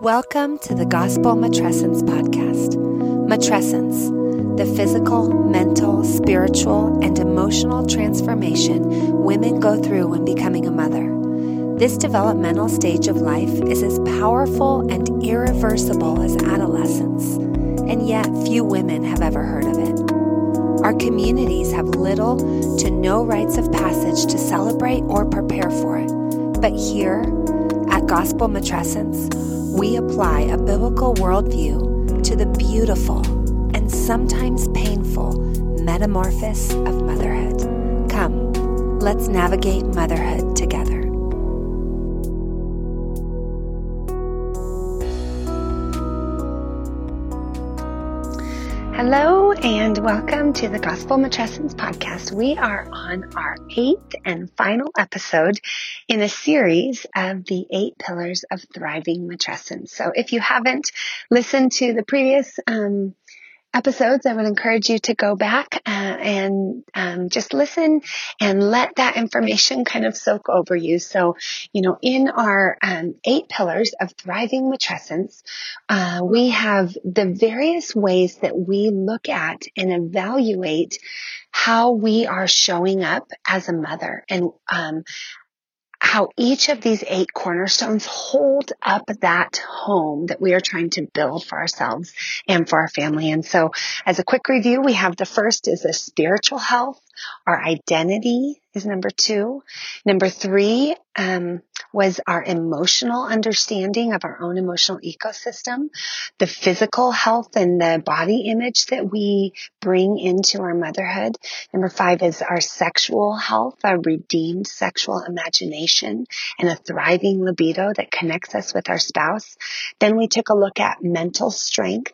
Welcome to the Gospel Matrescence podcast. Matrescence, the physical, mental, spiritual, and emotional transformation women go through when becoming a mother. This developmental stage of life is as powerful and irreversible as adolescence, and yet few women have ever heard of it. Our communities have little to no rites of passage to celebrate or prepare for it. But here, at Gospel Matrescence, we apply a biblical worldview to the beautiful and sometimes painful metamorphosis of motherhood. Come, let's navigate motherhood together. Hello and welcome to the Gospel Matrescence podcast. We are on our eighth and final episode in a series of the eight pillars of thriving matrescence. So if you haven't listened to the previous um, episodes, I would encourage you to go back uh, and um, just listen and let that information kind of soak over you. So, you know, in our um, eight pillars of thriving matrescence, uh, we have the various ways that we look at and evaluate how we are showing up as a mother and um, how each of these eight cornerstones hold up that home that we are trying to build for ourselves and for our family. And so as a quick review, we have the first is the spiritual health, our identity is number two. Number three um, was our emotional understanding of our own emotional ecosystem, the physical health and the body image that we bring into our motherhood. Number five is our sexual health, our redeemed sexual imagination, and a thriving libido that connects us with our spouse. Then we took a look at mental strength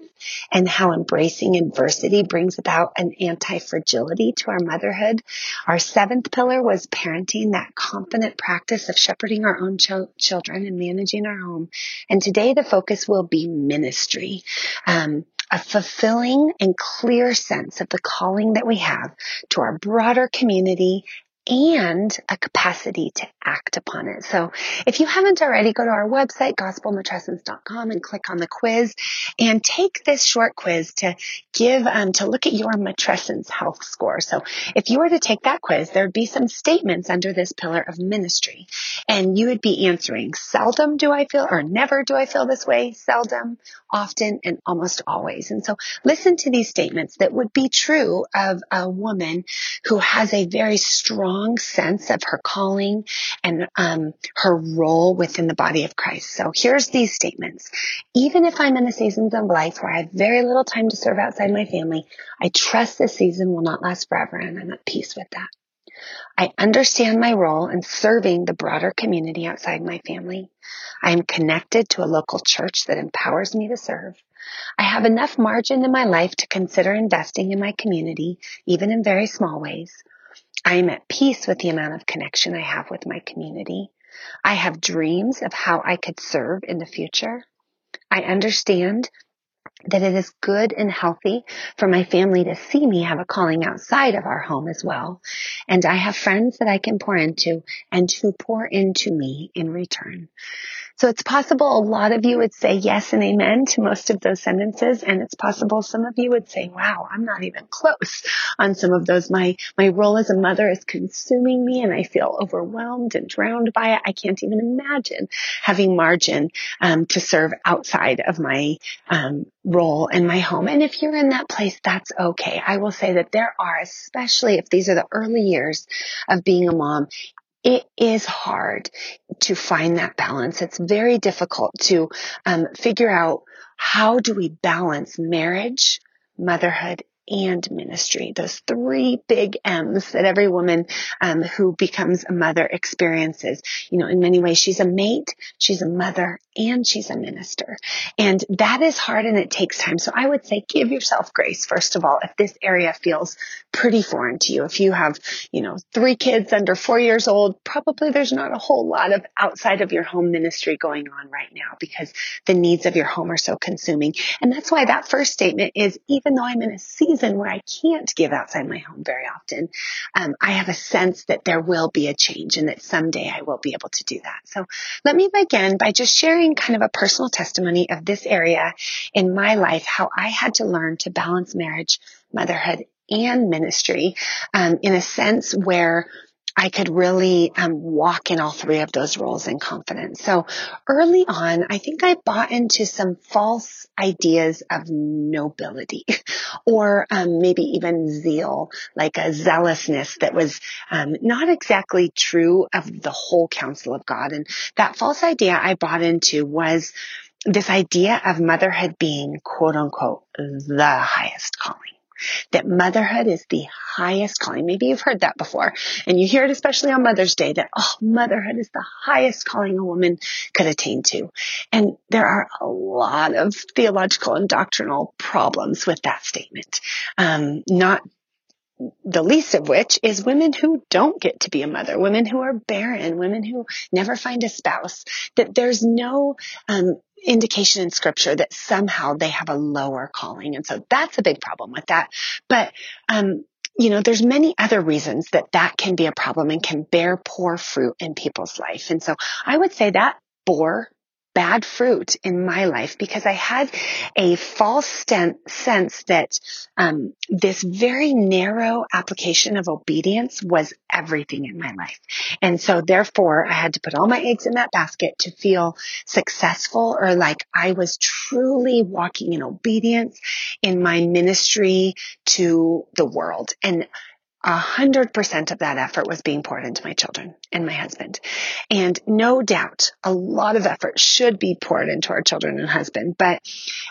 and how embracing adversity brings about an anti-fragility to our motherhood. Our seventh pillar was parenting, that confident practice of shepherding our own ch- children and managing our home. And today the focus will be ministry. Um, a fulfilling and clear sense of the calling that we have to our broader community and a capacity to act upon it. So if you haven't already, go to our website, gospelmatrescence.com and click on the quiz and take this short quiz to give, um, to look at your matrescence health score. So if you were to take that quiz, there'd be some statements under this pillar of ministry and you would be answering seldom do I feel or never do I feel this way, seldom, often, and almost always. And so listen to these statements that would be true of a woman who has a very strong sense of her calling and um, her role within the body of Christ. So here's these statements. Even if I'm in the seasons of life where I have very little time to serve outside my family, I trust this season will not last forever and I'm at peace with that. I understand my role in serving the broader community outside my family. I am connected to a local church that empowers me to serve. I have enough margin in my life to consider investing in my community, even in very small ways. I am at peace with the amount of connection I have with my community. I have dreams of how I could serve in the future. I understand that it is good and healthy for my family to see me have a calling outside of our home as well. And I have friends that I can pour into and who pour into me in return. So it's possible a lot of you would say yes and amen to most of those sentences. And it's possible some of you would say, wow, I'm not even close on some of those. My, my role as a mother is consuming me and I feel overwhelmed and drowned by it. I can't even imagine having margin, um, to serve outside of my, um, role in my home. And if you're in that place, that's okay. I will say that there are, especially if these are the early years of being a mom, it is hard to find that balance. It's very difficult to um, figure out how do we balance marriage, motherhood, and ministry. Those three big M's that every woman um, who becomes a mother experiences. You know, in many ways, she's a mate, she's a mother, and she's a minister. And that is hard and it takes time. So I would say give yourself grace, first of all, if this area feels pretty foreign to you. If you have, you know, three kids under four years old, probably there's not a whole lot of outside of your home ministry going on right now because the needs of your home are so consuming. And that's why that first statement is even though I'm in a season where I can't give outside my home very often, um, I have a sense that there will be a change and that someday I will be able to do that. So let me begin by just sharing sharing kind of a personal testimony of this area in my life, how I had to learn to balance marriage, motherhood, and ministry um, in a sense where I could really um, walk in all three of those roles in confidence. So early on, I think I bought into some false ideas of nobility or um, maybe even zeal, like a zealousness that was um, not exactly true of the whole counsel of God. And that false idea I bought into was this idea of motherhood being quote unquote the highest calling that motherhood is the highest calling. Maybe you've heard that before and you hear it especially on Mother's Day that, oh, motherhood is the highest calling a woman could attain to. And there are a lot of theological and doctrinal problems with that statement. Um, not the least of which is women who don't get to be a mother, women who are barren, women who never find a spouse, that there's no um, indication in scripture that somehow they have a lower calling. And so that's a big problem with that. But, um, you know, there's many other reasons that that can be a problem and can bear poor fruit in people's life. And so I would say that bore bad fruit in my life because I had a false sense that um, this very narrow application of obedience was everything in my life. And so therefore I had to put all my eggs in that basket to feel successful or like I was truly walking in obedience in my ministry to the world. And a hundred percent of that effort was being poured into my children and my husband. And no doubt a lot of effort should be poured into our children and husband. But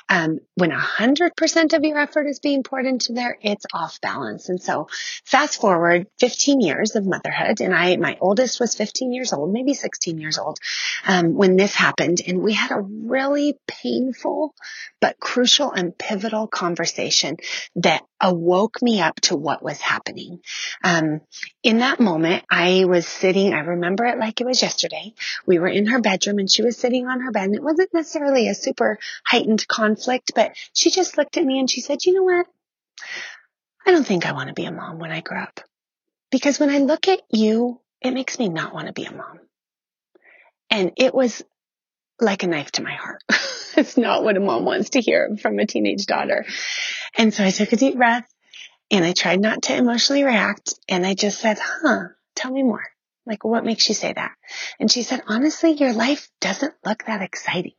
um, when a hundred percent of your effort is being poured into there, it's off balance. And so fast forward 15 years of motherhood and I, my oldest was 15 years old, maybe 16 years old, um, when this happened. And we had a really painful, but crucial and pivotal conversation that awoke me up to what was happening. Um, in that moment, I was sitting, I remember it like it was yesterday. We were in her bedroom and she was sitting on her bed and it wasn't necessarily a super heightened conflict, but she just looked at me and she said, you know what? I don't think I want to be a mom when I grow up. Because when I look at you, it makes me not want to be a mom. And it was like a knife to my heart. it's not what a mom wants to hear from a teenage daughter. And so I took a deep breath and I tried not to emotionally react. And I just said, huh, tell me more. Like, what makes you say that? And she said, honestly, your life doesn't look that exciting.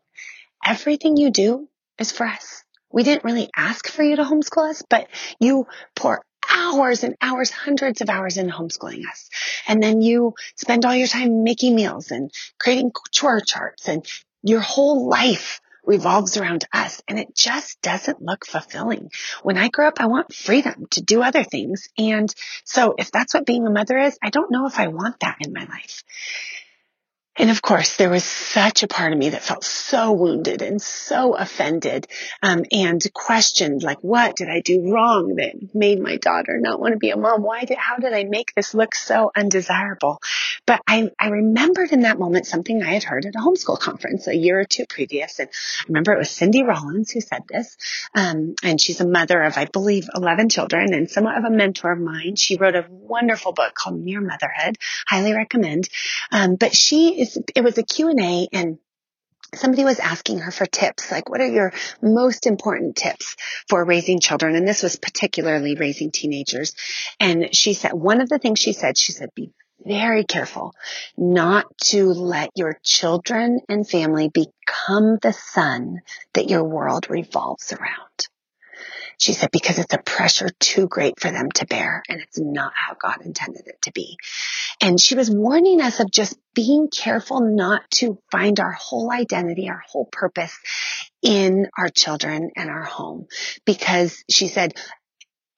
Everything you do is for us. We didn't really ask for you to homeschool us, but you pour hours and hours, hundreds of hours in homeschooling us. And then you spend all your time making meals and creating chore charts and your whole life revolves around us and it just doesn't look fulfilling. When I grow up, I want freedom to do other things. And so if that's what being a mother is, I don't know if I want that in my life. And of course, there was such a part of me that felt so wounded and so offended, um, and questioned, like, what did I do wrong that made my daughter not want to be a mom? Why did, how did I make this look so undesirable? But I, I remembered in that moment something I had heard at a homeschool conference a year or two previous. And I remember it was Cindy Rollins who said this. Um, and she's a mother of, I believe, 11 children and somewhat of a mentor of mine. She wrote a wonderful book called Mere Motherhood. Highly recommend. Um, but she is, it was a Q&A and somebody was asking her for tips, like what are your most important tips for raising children? And this was particularly raising teenagers. And she said, one of the things she said, she said, be very careful not to let your children and family become the sun that your world revolves around. She said, because it's a pressure too great for them to bear and it's not how God intended it to be. And she was warning us of just being careful not to find our whole identity, our whole purpose in our children and our home. Because she said,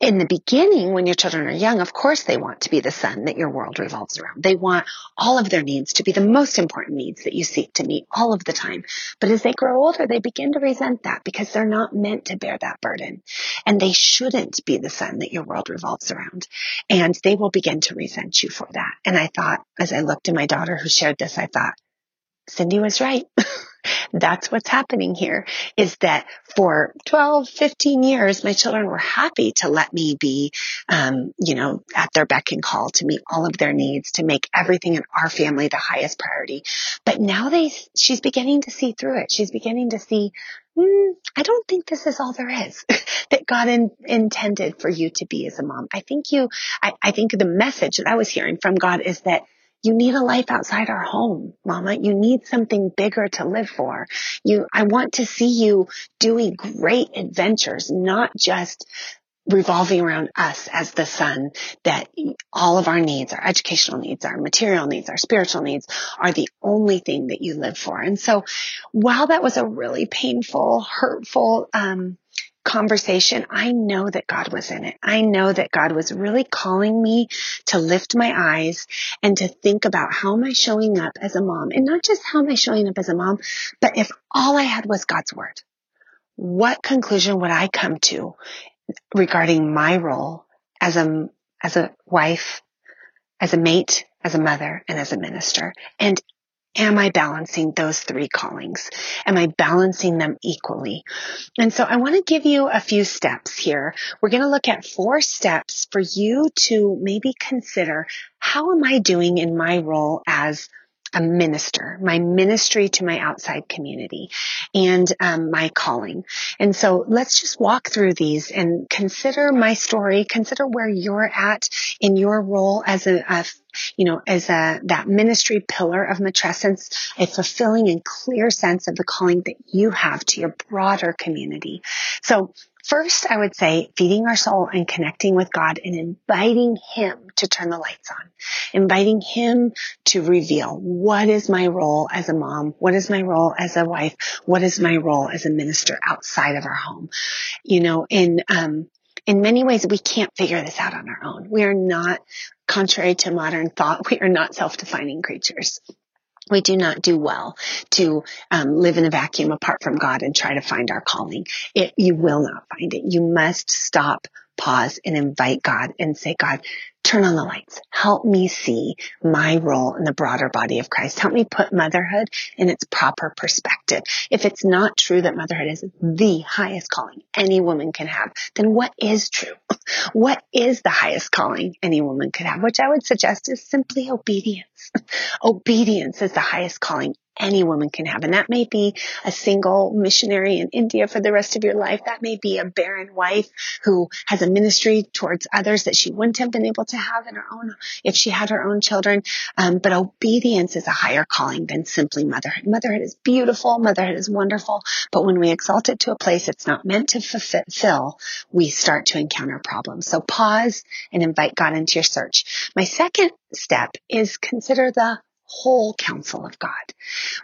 in the beginning, when your children are young, of course they want to be the sun that your world revolves around. They want all of their needs to be the most important needs that you seek to meet all of the time. But as they grow older, they begin to resent that because they're not meant to bear that burden. And they shouldn't be the sun that your world revolves around. And they will begin to resent you for that. And I thought, as I looked at my daughter who shared this, I thought, Cindy was right. that's what's happening here is that for 12, 15 years, my children were happy to let me be, um, you know, at their beck and call to meet all of their needs, to make everything in our family the highest priority. But now they, she's beginning to see through it. She's beginning to see, mm, I don't think this is all there is that God in, intended for you to be as a mom. I think you, I, I think the message that I was hearing from God is that you need a life outside our home, mama. You need something bigger to live for. You, I want to see you doing great adventures, not just revolving around us as the sun that all of our needs, our educational needs, our material needs, our spiritual needs are the only thing that you live for. And so while that was a really painful, hurtful, um, conversation, I know that God was in it. I know that God was really calling me to lift my eyes and to think about how am I showing up as a mom and not just how am I showing up as a mom, but if all I had was God's word, what conclusion would I come to regarding my role as a, as a wife, as a mate, as a mother, and as a minister? And am I balancing those three callings? Am I balancing them equally? And so I want to give you a few steps here. We're going to look at four steps for you to maybe consider how am I doing in my role as a minister, my ministry to my outside community and um, my calling. And so let's just walk through these and consider my story, consider where you're at in your role as a, a you know, as a, that ministry pillar of matrescence, a fulfilling and clear sense of the calling that you have to your broader community. So First, I would say feeding our soul and connecting with God and inviting Him to turn the lights on, inviting Him to reveal what is my role as a mom? What is my role as a wife? What is my role as a minister outside of our home? You know, in, um, in many ways, we can't figure this out on our own. We are not, contrary to modern thought, we are not self-defining creatures we do not do well to um, live in a vacuum apart from God and try to find our calling. It, you will not find it. You must stop, pause, and invite God and say, God, turn on the lights. Help me see my role in the broader body of Christ. Help me put motherhood in its proper perspective. If it's not true that motherhood is the highest calling any woman can have, then what is true? What is the highest calling any woman could have? Which I would suggest is simply obedience. obedience is the highest calling any woman can have. And that may be a single missionary in India for the rest of your life. That may be a barren wife who has a ministry towards others that she wouldn't have been able to have in her own, if she had her own children. Um, but obedience is a higher calling than simply motherhood. Motherhood is beautiful. Motherhood is wonderful. But when we exalt it to a place it's not meant to fulfill, we start to encounter problems. So pause and invite God into your search. My second step is consider the whole counsel of God.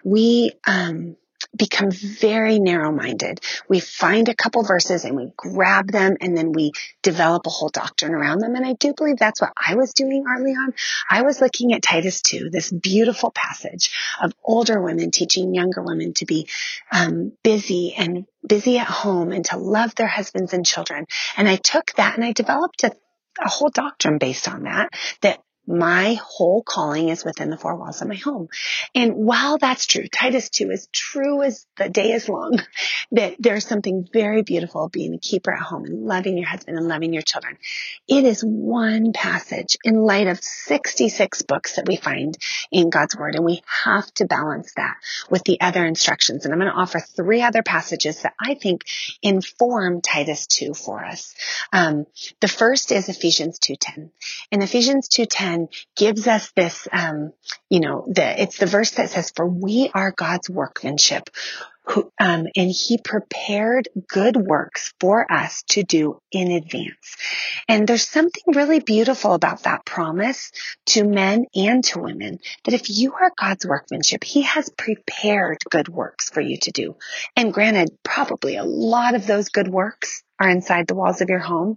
We, um, become very narrow minded. We find a couple verses and we grab them and then we develop a whole doctrine around them. And I do believe that's what I was doing early on. I was looking at Titus 2, this beautiful passage of older women teaching younger women to be um, busy and busy at home and to love their husbands and children. And I took that and I developed a a whole doctrine based on that, that my whole calling is within the four walls of my home. And while that's true, Titus 2 is true as the day is long, that there's something very beautiful being a keeper at home and loving your husband and loving your children. It is one passage in light of 66 books that we find in God's word. And we have to balance that with the other instructions. And I'm going to offer three other passages that I think inform Titus 2 for us. Um, the first is Ephesians 2.10. In Ephesians 2.10, gives us this, um, you know, the, it's the verse that says, for we are God's workmanship. Who, um, and he prepared good works for us to do in advance. And there's something really beautiful about that promise to men and to women that if you are God's workmanship, he has prepared good works for you to do. And granted, probably a lot of those good works are inside the walls of your home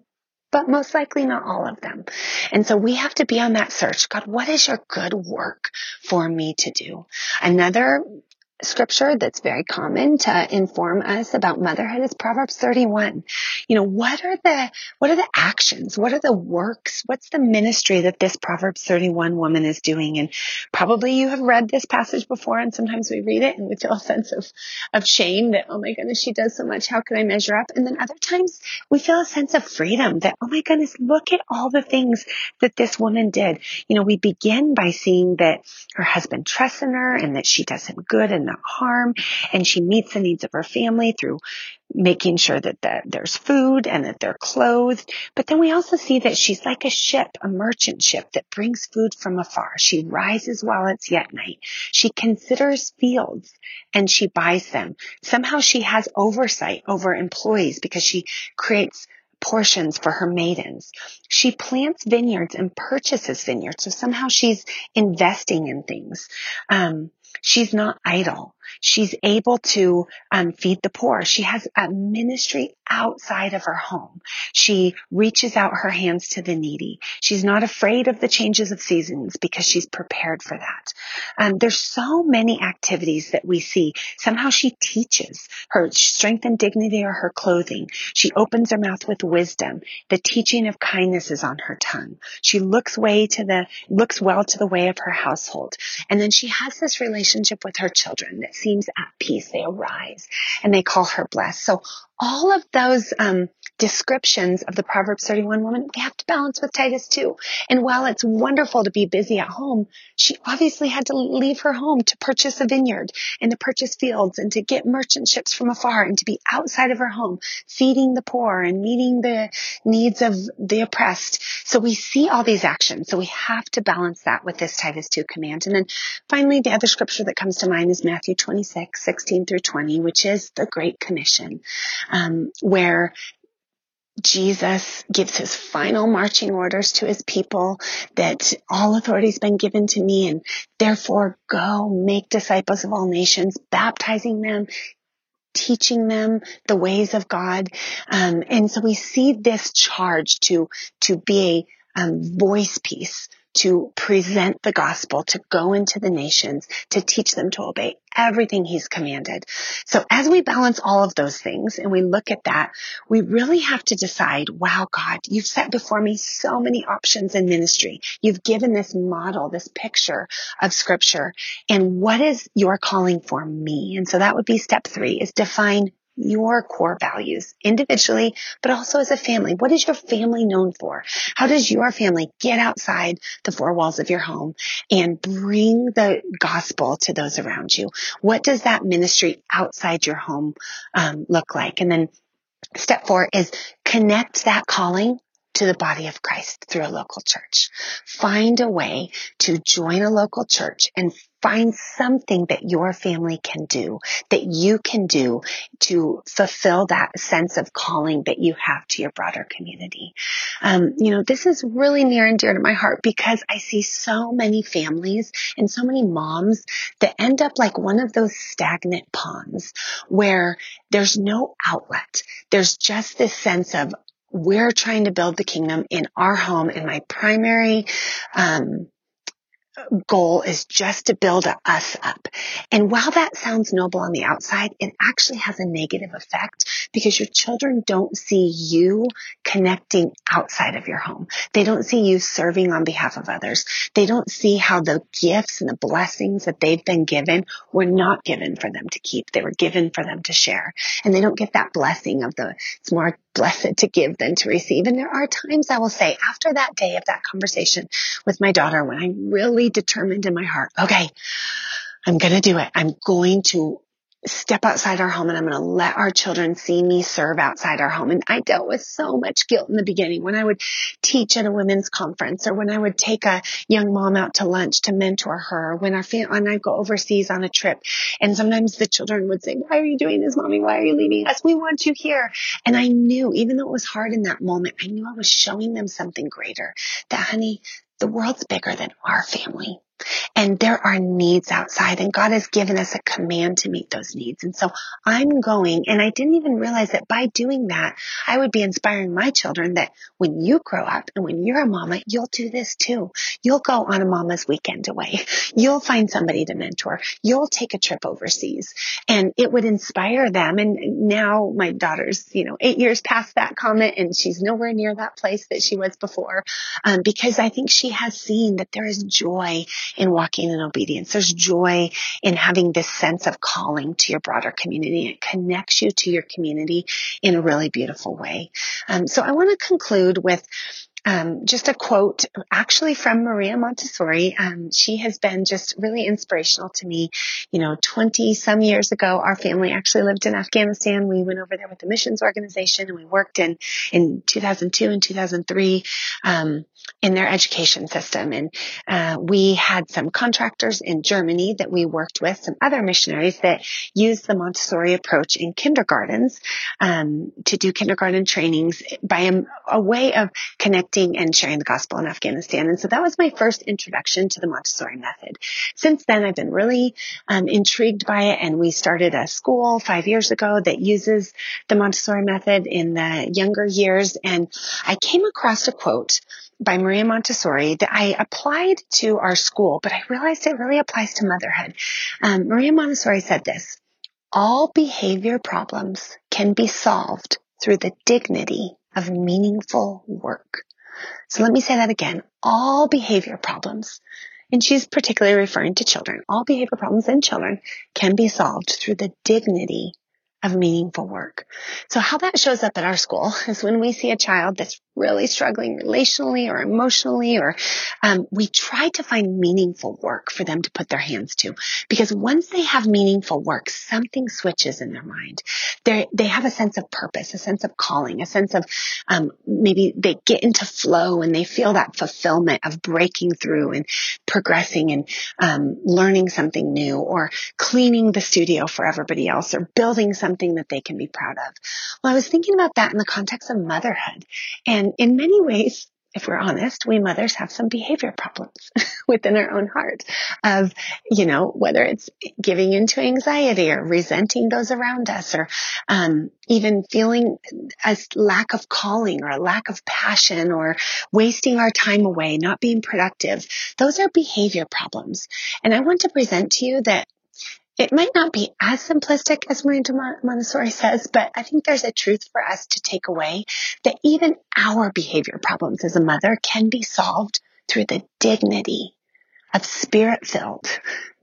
but most likely not all of them. And so we have to be on that search. God, what is your good work for me to do? Another scripture that's very common to inform us about motherhood is Proverbs 31. You know, what are the, what are the actions? What are the works? What's the ministry that this Proverbs 31 woman is doing? And probably you have read this passage before and sometimes we read it and we feel a sense of, of shame that, oh my goodness, she does so much. How can I measure up? And then other times we feel a sense of freedom that, oh my goodness, look at all the things that this woman did. You know, we begin by seeing that her husband trusts in her and that she does him good and not harm. And she meets the needs of her family through making sure that the, there's food and that they're clothed. But then we also see that she's like a ship, a merchant ship that brings food from afar. She rises while it's yet night. She considers fields and she buys them. Somehow she has oversight over employees because she creates portions for her maidens. She plants vineyards and purchases vineyards. So somehow she's investing in things. Um, she's not idle. She's able to um, feed the poor. She has a ministry outside of her home. She reaches out her hands to the needy. She's not afraid of the changes of seasons because she's prepared for that. Um, there's so many activities that we see. Somehow she teaches. Her strength and dignity are her clothing. She opens her mouth with wisdom. The teaching of kindness is on her tongue. She looks way to the looks well to the way of her household. And then she has this relationship with her children that seems at peace. They arise and they call her blessed. So all of those um, descriptions of the Proverbs 31 woman, we have to balance with Titus 2. And while it's wonderful to be busy at home, she obviously had to leave her home to purchase a vineyard and to purchase fields and to get merchant ships from afar and to be outside of her home, feeding the poor and meeting the needs of the oppressed. So we see all these actions. So we have to balance that with this Titus 2 command. And then finally, the other scripture that comes to mind is Matthew 26, 16 through 20, which is the Great Commission um, where Jesus gives his final marching orders to his people that all authority has been given to me and therefore go make disciples of all nations, baptizing them, teaching them the ways of God. Um, and so we see this charge to, to be a um, voice piece to present the gospel, to go into the nations, to teach them to obey everything he's commanded. So as we balance all of those things and we look at that, we really have to decide, wow, God, you've set before me so many options in ministry. You've given this model, this picture of scripture. And what is your calling for me? And so that would be step three is define your core values individually, but also as a family. What is your family known for? How does your family get outside the four walls of your home and bring the gospel to those around you? What does that ministry outside your home um, look like? And then step four is connect that calling to the body of Christ through a local church. Find a way to join a local church and find something that your family can do, that you can do to fulfill that sense of calling that you have to your broader community. Um, you know, this is really near and dear to my heart because I see so many families and so many moms that end up like one of those stagnant ponds where there's no outlet. There's just this sense of, we're trying to build the kingdom in our home and my primary um, goal is just to build us up. And while that sounds noble on the outside, it actually has a negative effect because your children don't see you connecting outside of your home. They don't see you serving on behalf of others. They don't see how the gifts and the blessings that they've been given were not given for them to keep. They were given for them to share. And they don't get that blessing of the, it's more blessed to give than to receive. And there are times I will say after that day of that conversation with my daughter, when I really determined in my heart, okay, I'm going to do it. I'm going to step outside our home and I'm going to let our children see me serve outside our home. And I dealt with so much guilt in the beginning when I would teach at a women's conference or when I would take a young mom out to lunch to mentor her, when our family, and I'd go overseas on a trip. And sometimes the children would say, why are you doing this, mommy? Why are you leaving us? We want you here. And I knew, even though it was hard in that moment, I knew I was showing them something greater that honey, the world's bigger than our family. And there are needs outside and God has given us a command to meet those needs. And so I'm going and I didn't even realize that by doing that, I would be inspiring my children that when you grow up and when you're a mama, you'll do this too. You'll go on a mama's weekend away. You'll find somebody to mentor. You'll take a trip overseas and it would inspire them. And now my daughter's, you know, eight years past that comment and she's nowhere near that place that she was before. Um, because I think she has seen that there is joy in walking in obedience. There's joy in having this sense of calling to your broader community. It connects you to your community in a really beautiful way. Um, so I want to conclude with um, just a quote actually from Maria Montessori. Um, she has been just really inspirational to me. You know, 20 some years ago, our family actually lived in Afghanistan. We went over there with the missions organization and we worked in, in 2002 and 2003. Um, in their education system. And uh, we had some contractors in Germany that we worked with, some other missionaries that used the Montessori approach in kindergartens um, to do kindergarten trainings by a, a, way of connecting and sharing the gospel in Afghanistan. And so that was my first introduction to the Montessori method. Since then, I've been really um, intrigued by it, and we started a school five years ago that uses the Montessori method in the younger years. And I came across a quote by Maria Montessori that I applied to our school, but I realized it really applies to motherhood. Um, Maria Montessori said this, all behavior problems can be solved through the dignity of meaningful work. So let me say that again. All behavior problems, and she's particularly referring to children, all behavior problems in children can be solved through the dignity of meaningful work. So how that shows up at our school is when we see a child that's really struggling relationally or emotionally, or um, we try to find meaningful work for them to put their hands to. Because once they have meaningful work, something switches in their mind. They they have a sense of purpose, a sense of calling, a sense of um, maybe they get into flow and they feel that fulfillment of breaking through and progressing and um, learning something new, or cleaning the studio for everybody else, or building something that they can be proud of. Well, I was thinking about that in the context of motherhood and and in many ways, if we're honest, we mothers have some behavior problems within our own heart of, you know, whether it's giving into anxiety or resenting those around us or um, even feeling a lack of calling or a lack of passion or wasting our time away, not being productive. Those are behavior problems. And I want to present to you that it might not be as simplistic as Maria Montessori says, but I think there's a truth for us to take away that even our behavior problems as a mother can be solved through the dignity of spirit filled,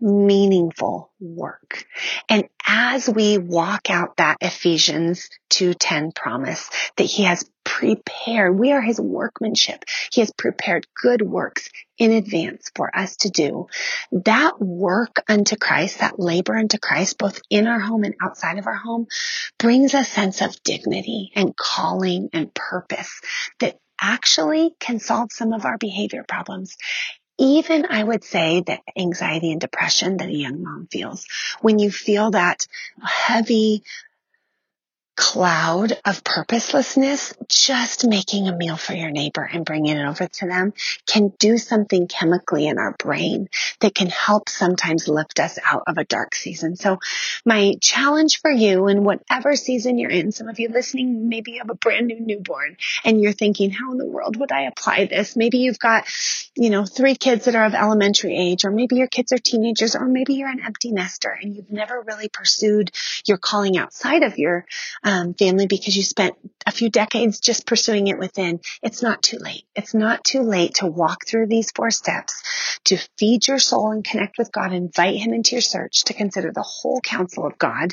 meaningful work. And as we walk out that Ephesians 2.10 promise that he has prepared, we are his workmanship. He has prepared good works in advance for us to do. That work unto Christ, that labor unto Christ, both in our home and outside of our home, brings a sense of dignity and calling and purpose that actually can solve some of our behavior problems even I would say that anxiety and depression that a young mom feels, when you feel that heavy cloud of purposelessness, just making a meal for your neighbor and bringing it over to them can do something chemically in our brain that can help sometimes lift us out of a dark season. So my challenge for you in whatever season you're in, some of you listening, maybe you have a brand new newborn and you're thinking, how in the world would I apply this? Maybe you've got, you know, three kids that are of elementary age, or maybe your kids are teenagers, or maybe you're an empty nester and you've never really pursued your calling outside of your um, family because you spent a few decades just pursuing it within, it's not too late. It's not too late to walk through these four steps, to feed your soul and connect with God, invite Him into your search, to consider the whole counsel of God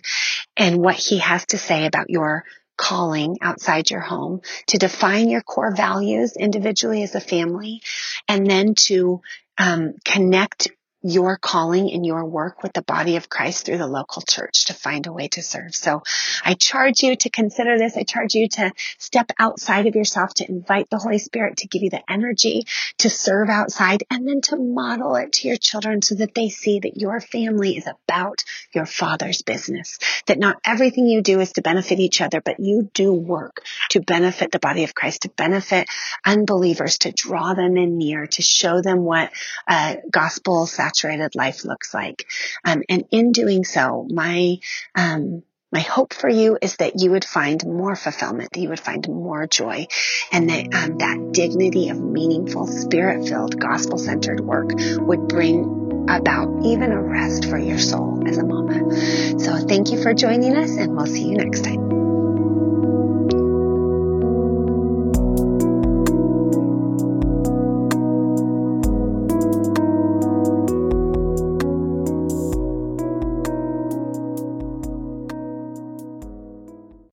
and what He has to say about your calling outside your home, to define your core values individually as a family, and then to um, connect your calling and your work with the body of Christ through the local church to find a way to serve. So I charge you to consider this. I charge you to step outside of yourself, to invite the Holy Spirit to give you the energy to serve outside and then to model it to your children so that they see that your family is about your father's business, that not everything you do is to benefit each other, but you do work to benefit the body of Christ, to benefit unbelievers, to draw them in near, to show them what a gospel saturated life looks like. Um, and in doing so, my, um, my hope for you is that you would find more fulfillment, that you would find more joy, and that um, that dignity of meaningful, spirit filled, gospel centered work would bring about even a rest for your soul as a mama. So thank you for joining us, and we'll see you next time.